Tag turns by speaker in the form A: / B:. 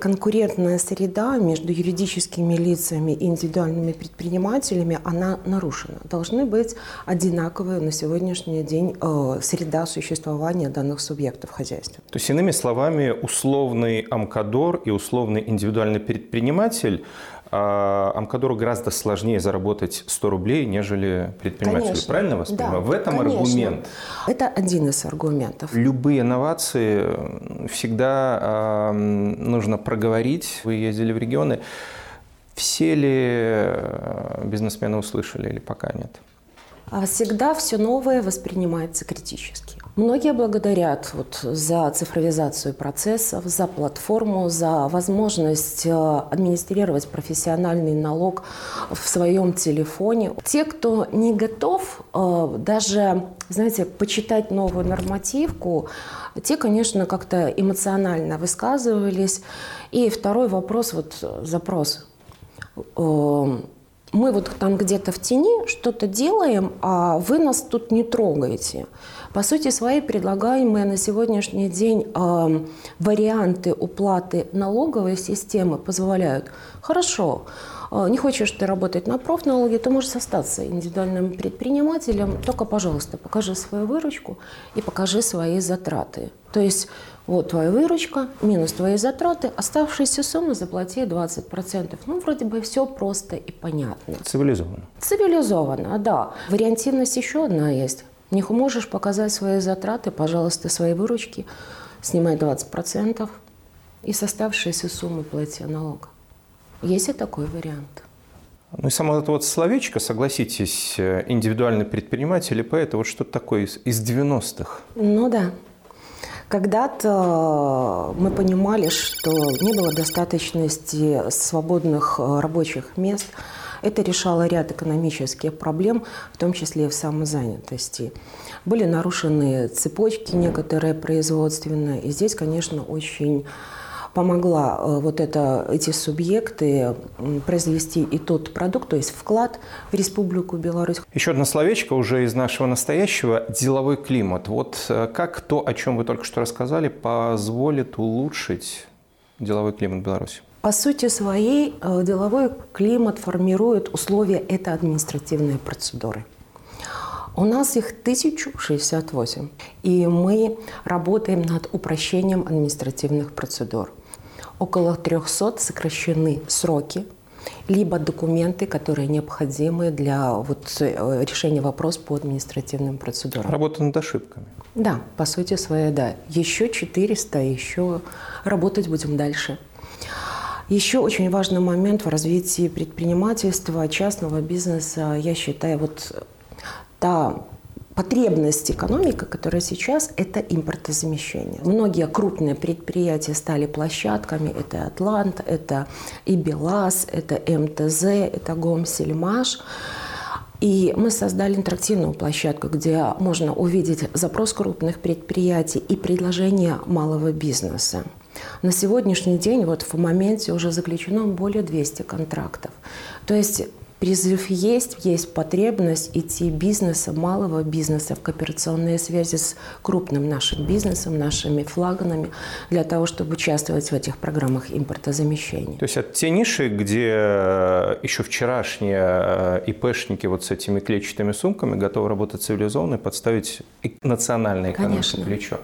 A: Конкурентная среда между юридическими лицами и индивидуальными предпринимателями, она нарушена. Должны быть одинаковые на сегодняшний день э, среда существования данных субъектов хозяйства.
B: То есть, иными словами, условный амкадор и условный индивидуальный предприниматель а Амкадору гораздо сложнее заработать 100 рублей, нежели предпринимателю.
A: Конечно.
B: Правильно вас
A: Да,
B: понимаю? В этом
A: конечно.
B: аргумент.
A: Это один из аргументов.
B: Любые инновации всегда а, нужно проговорить. Вы ездили в регионы. Все ли э, бизнесмены услышали или пока нет?
A: А Всегда все новое воспринимается критически. Многие благодарят вот за цифровизацию процессов, за платформу, за возможность э, администрировать профессиональный налог в своем телефоне. Те, кто не готов э, даже, знаете, почитать новую нормативку, те, конечно, как-то эмоционально высказывались. И второй вопрос, вот э, запрос э, мы вот там где-то в тени что-то делаем, а вы нас тут не трогаете. По сути своей предлагаемые на сегодняшний день э, варианты уплаты налоговой системы позволяют. Хорошо, не хочешь ты работать на профналоге, ты можешь остаться индивидуальным предпринимателем, только, пожалуйста, покажи свою выручку и покажи свои затраты. То есть вот твоя выручка, минус твои затраты, оставшиеся суммы заплати 20%. Ну, вроде бы все просто и понятно.
B: Цивилизованно.
A: Цивилизованно, да. Вариантивность еще одна есть. Не можешь показать свои затраты, пожалуйста, свои выручки, снимай 20% и с оставшейся суммы плати налог. Есть и такой вариант.
B: Ну и само это вот словечко, согласитесь, э, индивидуальный предприниматель, ИП, это вот что-то такое из, из 90-х.
A: Ну да. Когда-то мы понимали, что не было достаточности свободных э, рабочих мест. Это решало ряд экономических проблем, в том числе и в самозанятости. Были нарушены цепочки некоторые производственные. И здесь, конечно, очень помогла э, вот это, эти субъекты произвести и тот продукт, то есть вклад в Республику Беларусь.
B: Еще одно словечко уже из нашего настоящего – деловой климат. Вот э, как то, о чем вы только что рассказали, позволит улучшить деловой климат Беларуси?
A: По сути своей э, деловой климат формирует условия – это административные процедуры. У нас их 1068, и мы работаем над упрощением административных процедур. Около 300 сокращены сроки, либо документы, которые необходимы для вот, э, решения вопроса по административным процедурам.
B: Работа над ошибками.
A: Да, по сути своей, да. Еще 400, еще работать будем дальше. Еще очень важный момент в развитии предпринимательства, частного бизнеса, я считаю, вот та потребность экономики, которая сейчас, это импортозамещение. Многие крупные предприятия стали площадками. Это Атлант, это и БелАЗ, это МТЗ, это Гомсельмаш. И мы создали интерактивную площадку, где можно увидеть запрос крупных предприятий и предложения малого бизнеса. На сегодняшний день, вот в моменте уже заключено более 200 контрактов. То есть Призыв есть, есть потребность идти бизнеса, малого бизнеса в кооперационные связи с крупным нашим бизнесом, нашими флагманами, для того, чтобы участвовать в этих программах импортозамещения.
B: То есть это те ниши, где э, еще вчерашние э, ИПшники вот с этими клетчатыми сумками готовы работать цивилизованно и подставить национальное экономику
A: Конечно.
B: плечо.